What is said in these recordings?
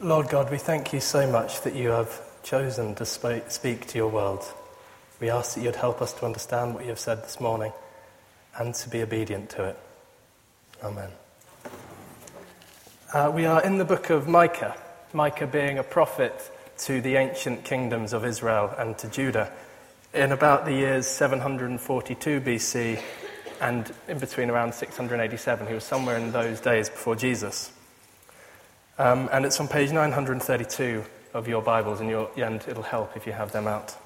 Lord God, we thank you so much that you have chosen to speak to your world. We ask that you'd help us to understand what you have said this morning and to be obedient to it. Amen. Uh, we are in the book of Micah, Micah being a prophet to the ancient kingdoms of Israel and to Judah in about the years 742 BC and in between around 687. He was somewhere in those days before Jesus. Um, and it's on page 932 of your Bibles, and, and it'll help if you have them out.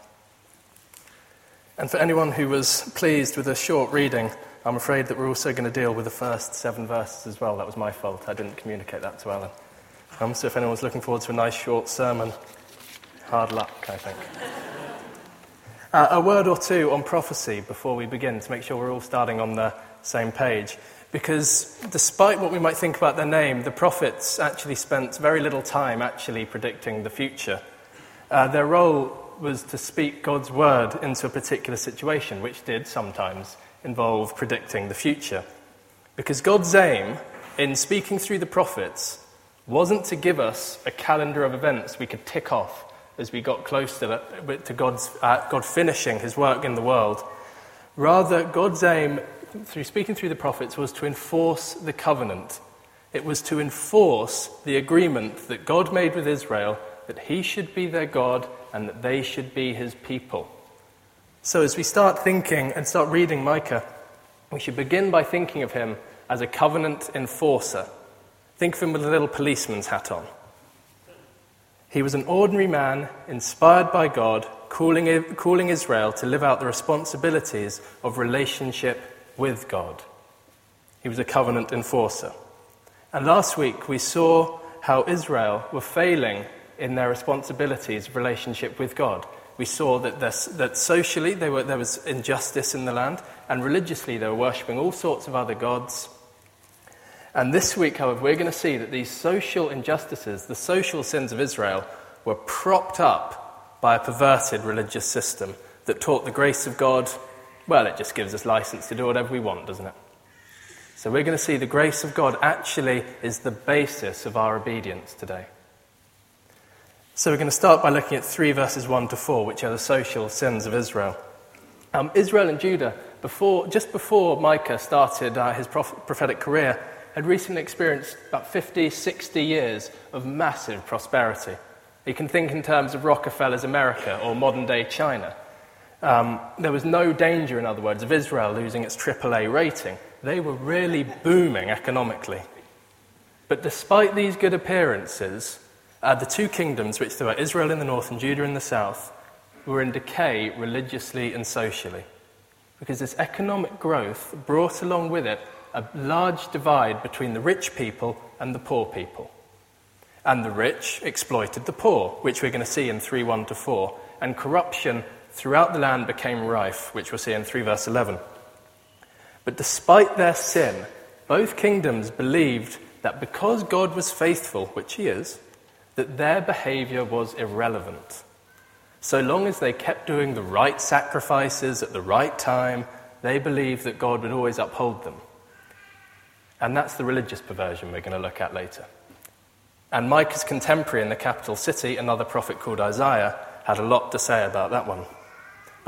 And for anyone who was pleased with a short reading, I'm afraid that we're also going to deal with the first seven verses as well. That was my fault. I didn't communicate that to Alan. Um, so if anyone's looking forward to a nice short sermon, hard luck, I think. Uh, a word or two on prophecy before we begin to make sure we're all starting on the same page. Because despite what we might think about their name, the prophets actually spent very little time actually predicting the future. Uh, their role was to speak God's word into a particular situation, which did sometimes involve predicting the future. Because God's aim in speaking through the prophets wasn't to give us a calendar of events we could tick off as we got close to, to God's, uh, God finishing his work in the world. Rather, God's aim through speaking through the prophets was to enforce the covenant. It was to enforce the agreement that God made with Israel that he should be their God and that they should be his people. So, as we start thinking and start reading Micah, we should begin by thinking of him as a covenant enforcer. Think of him with a little policeman's hat on. He was an ordinary man inspired by God, calling, calling Israel to live out the responsibilities of relationship with God. He was a covenant enforcer. And last week we saw how Israel were failing in their responsibilities of relationship with God. We saw that, that socially were, there was injustice in the land, and religiously they were worshipping all sorts of other gods. And this week, however, we're going to see that these social injustices, the social sins of Israel, were propped up by a perverted religious system that taught the grace of God well, it just gives us license to do whatever we want, doesn't it? So we're going to see the grace of God actually is the basis of our obedience today. So we're going to start by looking at 3 verses 1 to 4, which are the social sins of Israel. Um, Israel and Judah, before, just before Micah started uh, his prophetic career, had recently experienced about 50, 60 years of massive prosperity. You can think in terms of Rockefeller's America or modern day China. Um, there was no danger, in other words, of Israel losing its AAA rating. They were really booming economically. But despite these good appearances, uh, the two kingdoms, which were Israel in the north and Judah in the south, were in decay religiously and socially. Because this economic growth brought along with it a large divide between the rich people and the poor people. And the rich exploited the poor, which we're going to see in 3 1 to 4, and corruption throughout the land became rife, which we'll see in 3 verse 11. But despite their sin, both kingdoms believed that because God was faithful, which he is, that their behavior was irrelevant. So long as they kept doing the right sacrifices at the right time, they believed that God would always uphold them. And that's the religious perversion we're going to look at later. And Micah's contemporary in the capital city, another prophet called Isaiah, had a lot to say about that one.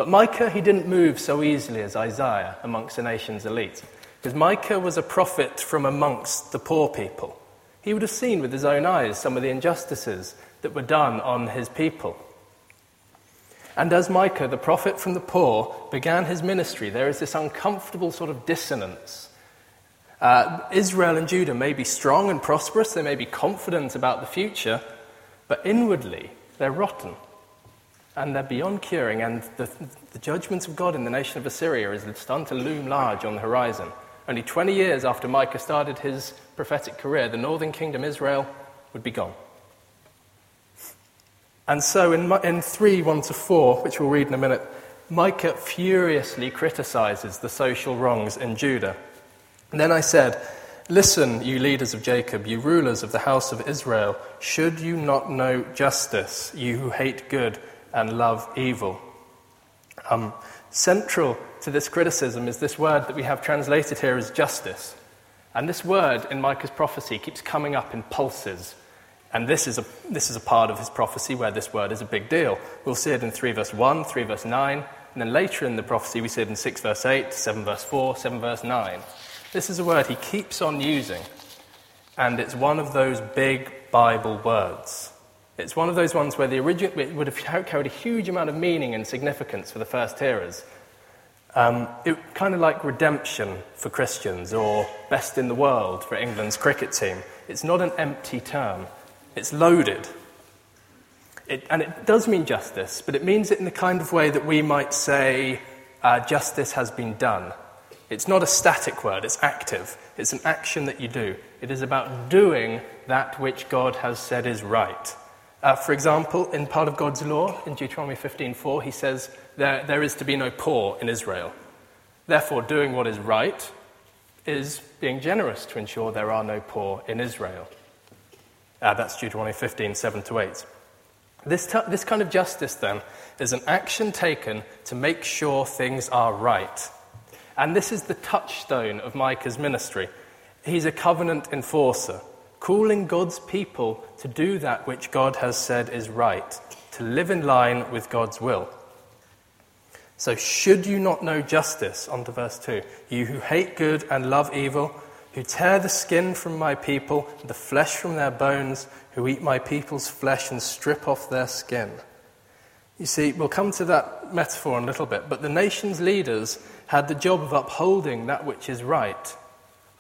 But Micah, he didn't move so easily as Isaiah amongst the nation's elite. Because Micah was a prophet from amongst the poor people. He would have seen with his own eyes some of the injustices that were done on his people. And as Micah, the prophet from the poor, began his ministry, there is this uncomfortable sort of dissonance. Uh, Israel and Judah may be strong and prosperous, they may be confident about the future, but inwardly they're rotten and they're beyond curing, and the, the judgment of God in the nation of Assyria is starting to loom large on the horizon. Only 20 years after Micah started his prophetic career, the northern kingdom, Israel, would be gone. And so in, in 3 1 to 4, which we'll read in a minute, Micah furiously criticizes the social wrongs in Judah. And then I said, Listen, you leaders of Jacob, you rulers of the house of Israel, should you not know justice, you who hate good and love evil. Um, central to this criticism is this word that we have translated here as justice. And this word in Micah's prophecy keeps coming up in pulses. And this is, a, this is a part of his prophecy where this word is a big deal. We'll see it in 3 verse 1, 3 verse 9, and then later in the prophecy we see it in 6 verse 8, 7 verse 4, 7 verse 9. This is a word he keeps on using, and it's one of those big Bible words. It's one of those ones where the original, it would have carried a huge amount of meaning and significance for the first hearers. Um, it kind of like redemption for Christians or best in the world for England's cricket team. It's not an empty term, it's loaded. It, and it does mean justice, but it means it in the kind of way that we might say uh, justice has been done. It's not a static word, it's active. It's an action that you do. It is about doing that which God has said is right. Uh, for example, in part of God's law, in Deuteronomy 15:4, he says there, there is to be no poor in Israel. Therefore, doing what is right is being generous to ensure there are no poor in Israel. Uh, that's Deuteronomy 15, 7 to 8. This, t- this kind of justice, then, is an action taken to make sure things are right. And this is the touchstone of Micah's ministry. He's a covenant enforcer, calling God's people to do that which God has said is right, to live in line with God's will. So, should you not know justice? On to verse 2. You who hate good and love evil, who tear the skin from my people, the flesh from their bones, who eat my people's flesh and strip off their skin. You see, we'll come to that metaphor in a little bit, but the nation's leaders had the job of upholding that which is right.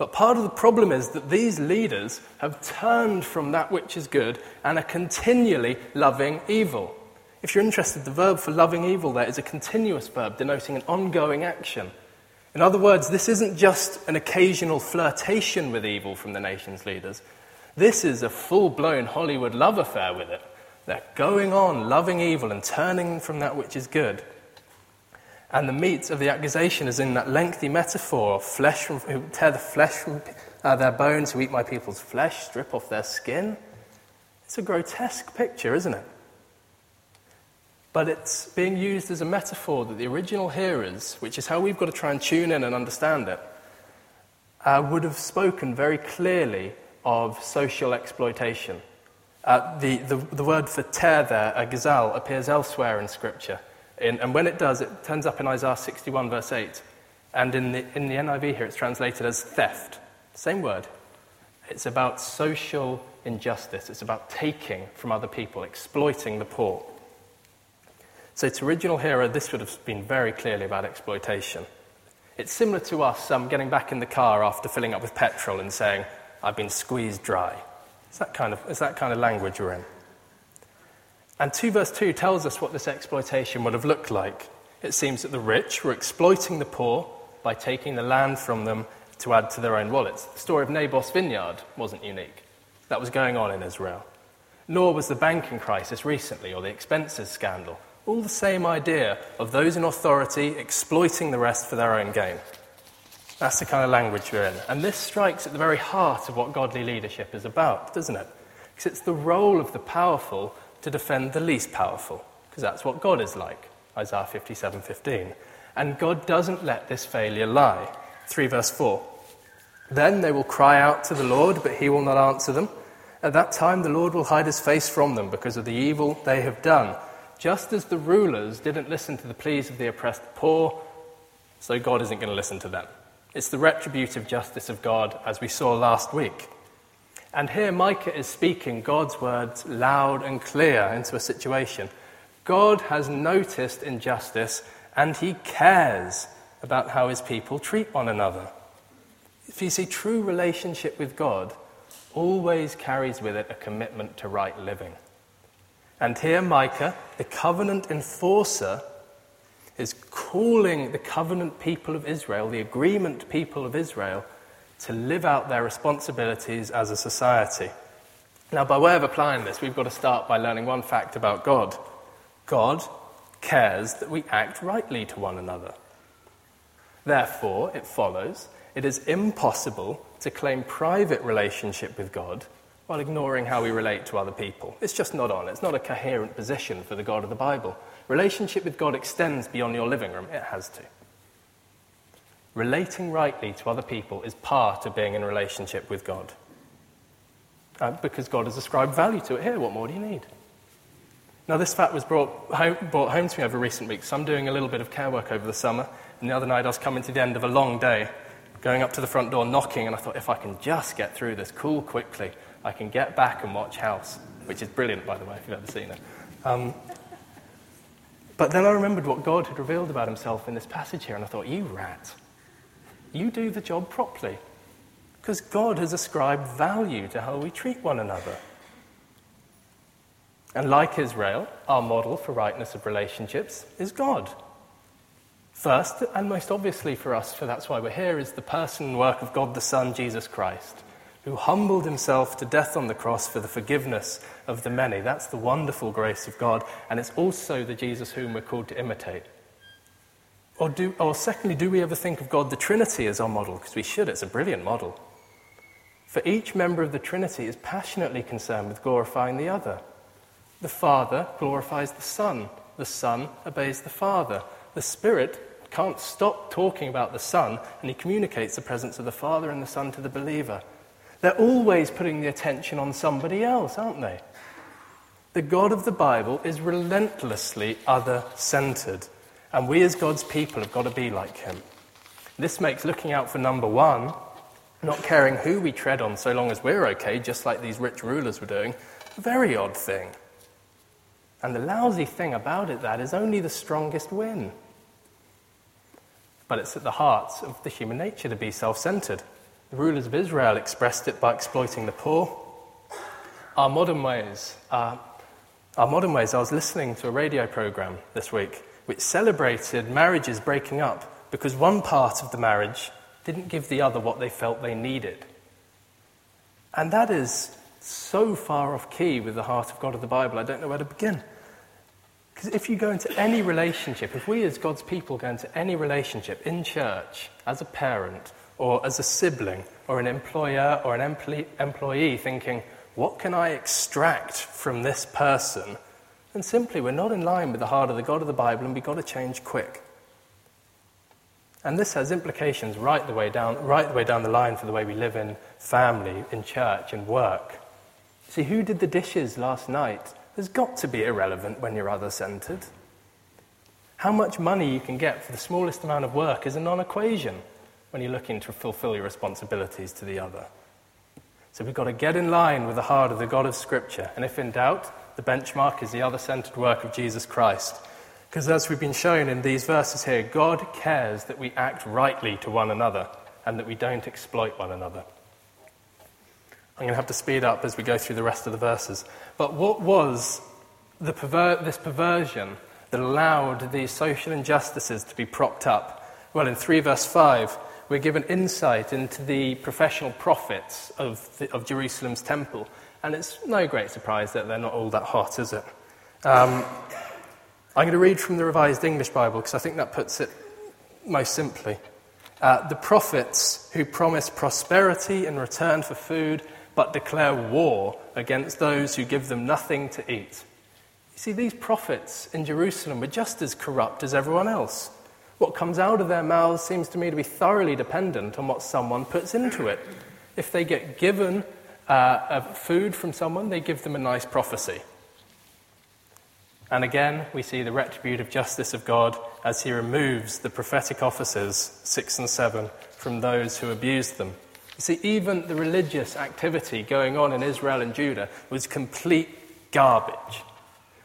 But part of the problem is that these leaders have turned from that which is good and are continually loving evil. If you're interested, the verb for loving evil there is a continuous verb denoting an ongoing action. In other words, this isn't just an occasional flirtation with evil from the nation's leaders. This is a full blown Hollywood love affair with it. They're going on loving evil and turning from that which is good. And the meat of the accusation is in that lengthy metaphor of flesh from, who tear the flesh from uh, their bones, who eat my people's flesh, strip off their skin. It's a grotesque picture, isn't it? But it's being used as a metaphor that the original hearers, which is how we've got to try and tune in and understand it, uh, would have spoken very clearly of social exploitation. Uh, the, the, the, word for tear there, a gazal, appears elsewhere in Scripture. In, and when it does, it turns up in Isaiah 61, verse 8. And in the, in the NIV here, it's translated as theft. Same word. It's about social injustice, it's about taking from other people, exploiting the poor. So, to original hearer, this would have been very clearly about exploitation. It's similar to us um, getting back in the car after filling up with petrol and saying, I've been squeezed dry. It's that kind of, it's that kind of language we're in. And 2 verse 2 tells us what this exploitation would have looked like. It seems that the rich were exploiting the poor by taking the land from them to add to their own wallets. The story of Naboth's vineyard wasn't unique. That was going on in Israel. Nor was the banking crisis recently or the expenses scandal all the same idea of those in authority exploiting the rest for their own gain. That's the kind of language we're in. And this strikes at the very heart of what godly leadership is about, doesn't it? Because it's the role of the powerful to defend the least powerful, because that's what God is like. Isaiah 57:15. And God doesn't let this failure lie. 3 verse 4. Then they will cry out to the Lord, but he will not answer them. At that time the Lord will hide his face from them because of the evil they have done. Just as the rulers didn't listen to the pleas of the oppressed poor, so God isn't going to listen to them. It's the retributive justice of God, as we saw last week. And here Micah is speaking God's words loud and clear into a situation. God has noticed injustice and he cares about how his people treat one another. If you see, true relationship with God always carries with it a commitment to right living. And here, Micah, the covenant enforcer, is calling the covenant people of Israel, the agreement people of Israel, to live out their responsibilities as a society. Now, by way of applying this, we've got to start by learning one fact about God God cares that we act rightly to one another. Therefore, it follows it is impossible to claim private relationship with God while ignoring how we relate to other people. It's just not on. It's not a coherent position for the God of the Bible. Relationship with God extends beyond your living room. It has to. Relating rightly to other people is part of being in relationship with God. uh, because God has ascribed value to it. Here, what more do you need? Now, this fact was brought home, brought home to me over recent weeks. So I'm doing a little bit of care work over the summer, and the other night I was coming to the end of a long day, going up to the front door, knocking, and I thought, if I can just get through this cool quickly, I can get back and watch House, which is brilliant, by the way, if you've ever seen it. Um, but then I remembered what God had revealed about himself in this passage here, and I thought, you rat, you do the job properly. Because God has ascribed value to how we treat one another. And like Israel, our model for rightness of relationships is God. First, and most obviously for us, for that's why we're here, is the person and work of God the Son, Jesus Christ, who humbled himself to death on the cross for the forgiveness of the many. That's the wonderful grace of God, and it's also the Jesus whom we're called to imitate. Or, do, or secondly, do we ever think of God the Trinity as our model? Because we should, it's a brilliant model. For each member of the Trinity is passionately concerned with glorifying the other. The Father glorifies the Son. The Son obeys the Father. The Spirit can't stop talking about the Son, and he communicates the presence of the Father and the Son to the believer. They're always putting the attention on somebody else, aren't they? The God of the Bible is relentlessly other centered, and we as God's people have got to be like him. This makes looking out for number one, not caring who we tread on so long as we're okay, just like these rich rulers were doing, a very odd thing. And the lousy thing about it, that is only the strongest win. But it's at the heart of the human nature to be self centered. The rulers of Israel expressed it by exploiting the poor. Our modern ways, uh, our modern ways, I was listening to a radio program this week which celebrated marriages breaking up because one part of the marriage didn't give the other what they felt they needed. And that is so far off key with the heart of God of the Bible, I don't know where to begin. Because if you go into any relationship, if we as God's people go into any relationship in church, as a parent, or as a sibling, or an employer, or an employee, thinking, what can I extract from this person? And simply, we're not in line with the heart of the God of the Bible, and we've got to change quick. And this has implications right the way down, right the way down the line for the way we live in family, in church, in work. See, who did the dishes last night has got to be irrelevant when you're other centered. How much money you can get for the smallest amount of work is a non equation when you're looking to fulfill your responsibilities to the other. So we've got to get in line with the heart of the God of Scripture. And if in doubt, the benchmark is the other centered work of Jesus Christ. Because as we've been shown in these verses here, God cares that we act rightly to one another and that we don't exploit one another. I'm going to have to speed up as we go through the rest of the verses. But what was perver- this perversion that allowed these social injustices to be propped up? Well, in 3 verse 5, we're given insight into the professional prophets of, the, of Jerusalem's temple. And it's no great surprise that they're not all that hot, is it? Um, I'm going to read from the Revised English Bible because I think that puts it most simply. Uh, the prophets who promise prosperity in return for food but declare war against those who give them nothing to eat. You see, these prophets in Jerusalem were just as corrupt as everyone else. What comes out of their mouths seems to me to be thoroughly dependent on what someone puts into it. If they get given uh, food from someone, they give them a nice prophecy. And again, we see the retributive justice of God as he removes the prophetic offices, 6 and 7, from those who abused them. You see, even the religious activity going on in Israel and Judah was complete garbage.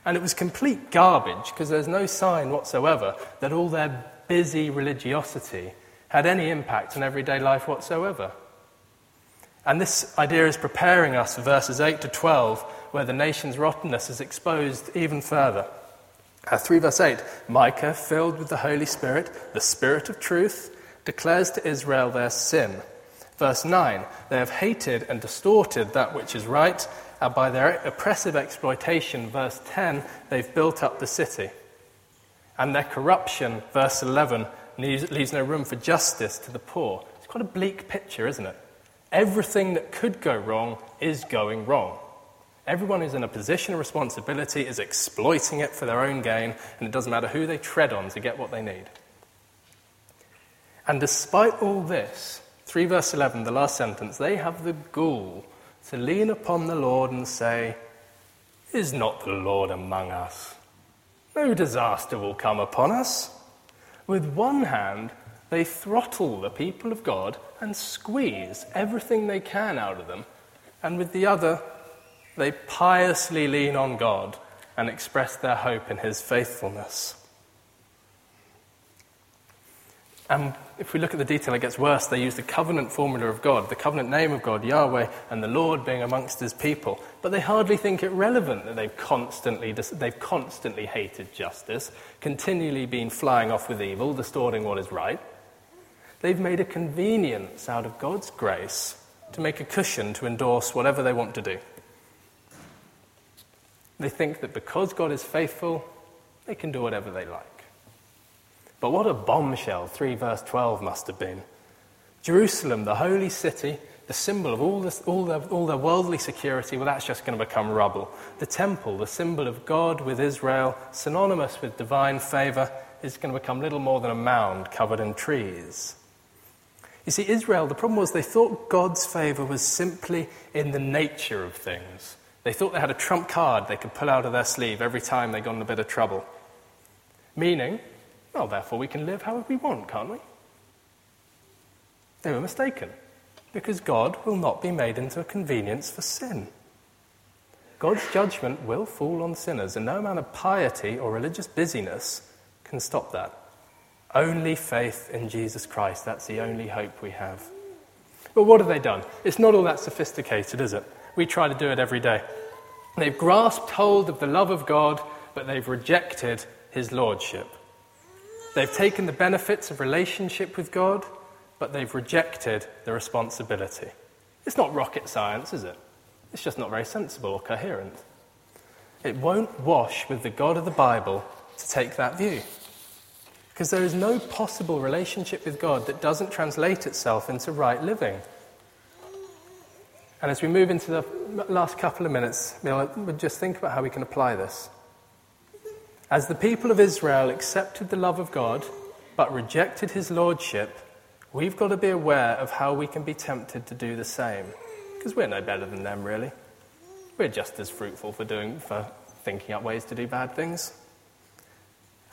And it was complete garbage because there's no sign whatsoever that all their busy religiosity had any impact on everyday life whatsoever. And this idea is preparing us for verses 8 to 12, where the nation's rottenness is exposed even further. Uh, 3 verse 8 Micah, filled with the Holy Spirit, the Spirit of truth, declares to Israel their sin Verse 9 They have hated and distorted that which is right, and by their oppressive exploitation, verse 10, they've built up the city. And their corruption, verse 11, leaves no room for justice to the poor. It's quite a bleak picture, isn't it? Everything that could go wrong is going wrong. Everyone who's in a position of responsibility is exploiting it for their own gain, and it doesn't matter who they tread on to get what they need. And despite all this, 3 verse 11, the last sentence, they have the gall to lean upon the Lord and say, Is not the Lord among us? No disaster will come upon us. With one hand, they throttle the people of God and squeeze everything they can out of them, and with the other, they piously lean on God and express their hope in His faithfulness. And if we look at the detail, it gets worse. They use the covenant formula of God, the covenant name of God, Yahweh, and the Lord being amongst his people. But they hardly think it relevant that they've constantly, they've constantly hated justice, continually been flying off with evil, distorting what is right. They've made a convenience out of God's grace to make a cushion to endorse whatever they want to do. They think that because God is faithful, they can do whatever they like. But what a bombshell 3 verse 12 must have been. Jerusalem, the holy city, the symbol of all, this, all, the, all the worldly security, well, that's just going to become rubble. The temple, the symbol of God with Israel, synonymous with divine favor, is going to become little more than a mound covered in trees. You see, Israel, the problem was they thought God's favor was simply in the nature of things. They thought they had a trump card they could pull out of their sleeve every time they got in a bit of trouble. Meaning, well, therefore, we can live however we want, can't we? They were mistaken, because God will not be made into a convenience for sin. God's judgment will fall on sinners, and no amount of piety or religious busyness can stop that. Only faith in Jesus Christ. That's the only hope we have. But what have they done? It's not all that sophisticated, is it? We try to do it every day. They've grasped hold of the love of God, but they've rejected his lordship. They've taken the benefits of relationship with God, but they've rejected the responsibility. It's not rocket science, is it? It's just not very sensible or coherent. It won't wash with the God of the Bible to take that view. Because there is no possible relationship with God that doesn't translate itself into right living. And as we move into the last couple of minutes, we'll just think about how we can apply this. As the people of Israel accepted the love of God but rejected his lordship, we've got to be aware of how we can be tempted to do the same. Because we're no better than them, really. We're just as fruitful for, doing, for thinking up ways to do bad things.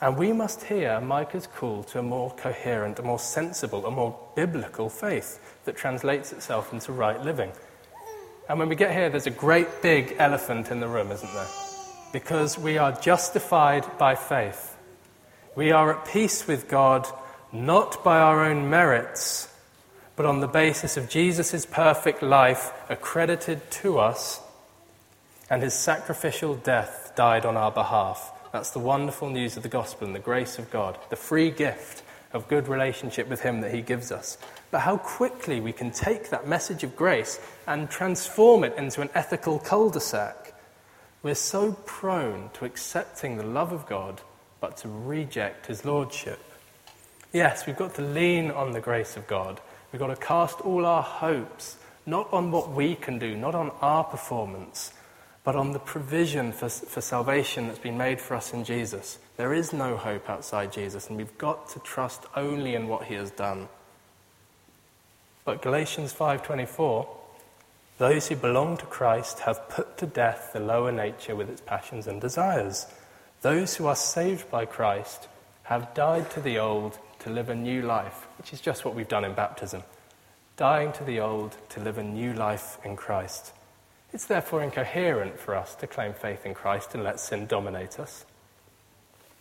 And we must hear Micah's call to a more coherent, a more sensible, a more biblical faith that translates itself into right living. And when we get here, there's a great big elephant in the room, isn't there? because we are justified by faith. We are at peace with God not by our own merits, but on the basis of Jesus' perfect life accredited to us and his sacrificial death died on our behalf. That's the wonderful news of the gospel and the grace of God, the free gift of good relationship with him that he gives us. But how quickly we can take that message of grace and transform it into an ethical cul de sac we're so prone to accepting the love of God, but to reject his lordship. Yes, we've got to lean on the grace of God. We've got to cast all our hopes, not on what we can do, not on our performance, but on the provision for, for salvation that's been made for us in Jesus. There is no hope outside Jesus, and we've got to trust only in what he has done. But Galatians 5:24 those who belong to Christ have put to death the lower nature with its passions and desires. Those who are saved by Christ have died to the old to live a new life, which is just what we've done in baptism. Dying to the old to live a new life in Christ. It's therefore incoherent for us to claim faith in Christ and let sin dominate us.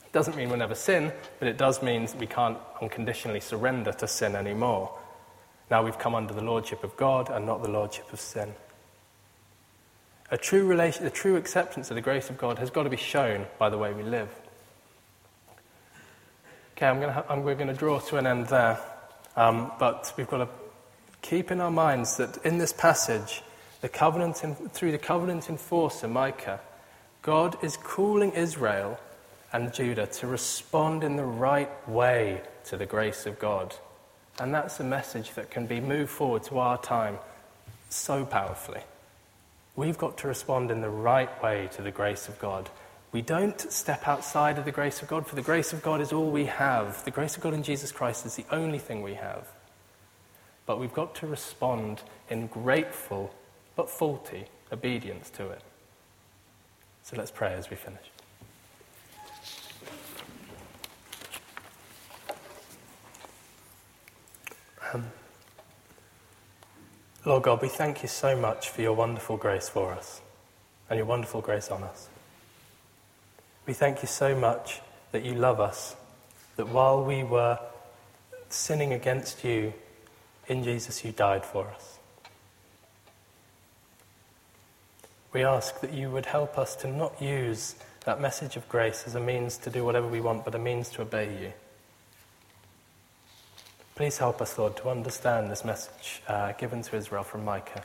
It doesn't mean we'll never sin, but it does mean we can't unconditionally surrender to sin anymore. Now we've come under the lordship of God and not the lordship of sin. A true, relation, a true acceptance of the grace of God has got to be shown by the way we live. Okay, I'm gonna ha- I'm, we're going to draw to an end there. Um, but we've got to keep in our minds that in this passage, the covenant in, through the covenant enforcer Micah, God is calling Israel and Judah to respond in the right way to the grace of God. And that's a message that can be moved forward to our time so powerfully. We've got to respond in the right way to the grace of God. We don't step outside of the grace of God, for the grace of God is all we have. The grace of God in Jesus Christ is the only thing we have. But we've got to respond in grateful but faulty obedience to it. So let's pray as we finish. Um, Lord God, we thank you so much for your wonderful grace for us and your wonderful grace on us. We thank you so much that you love us, that while we were sinning against you, in Jesus you died for us. We ask that you would help us to not use that message of grace as a means to do whatever we want, but a means to obey you. Please help us, Lord, to understand this message uh, given to Israel from Micah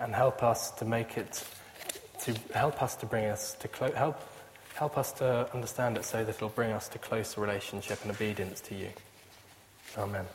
and help us to make it, to help us to bring us to clo- help, help us to understand it so that it'll bring us to closer relationship and obedience to you. Amen.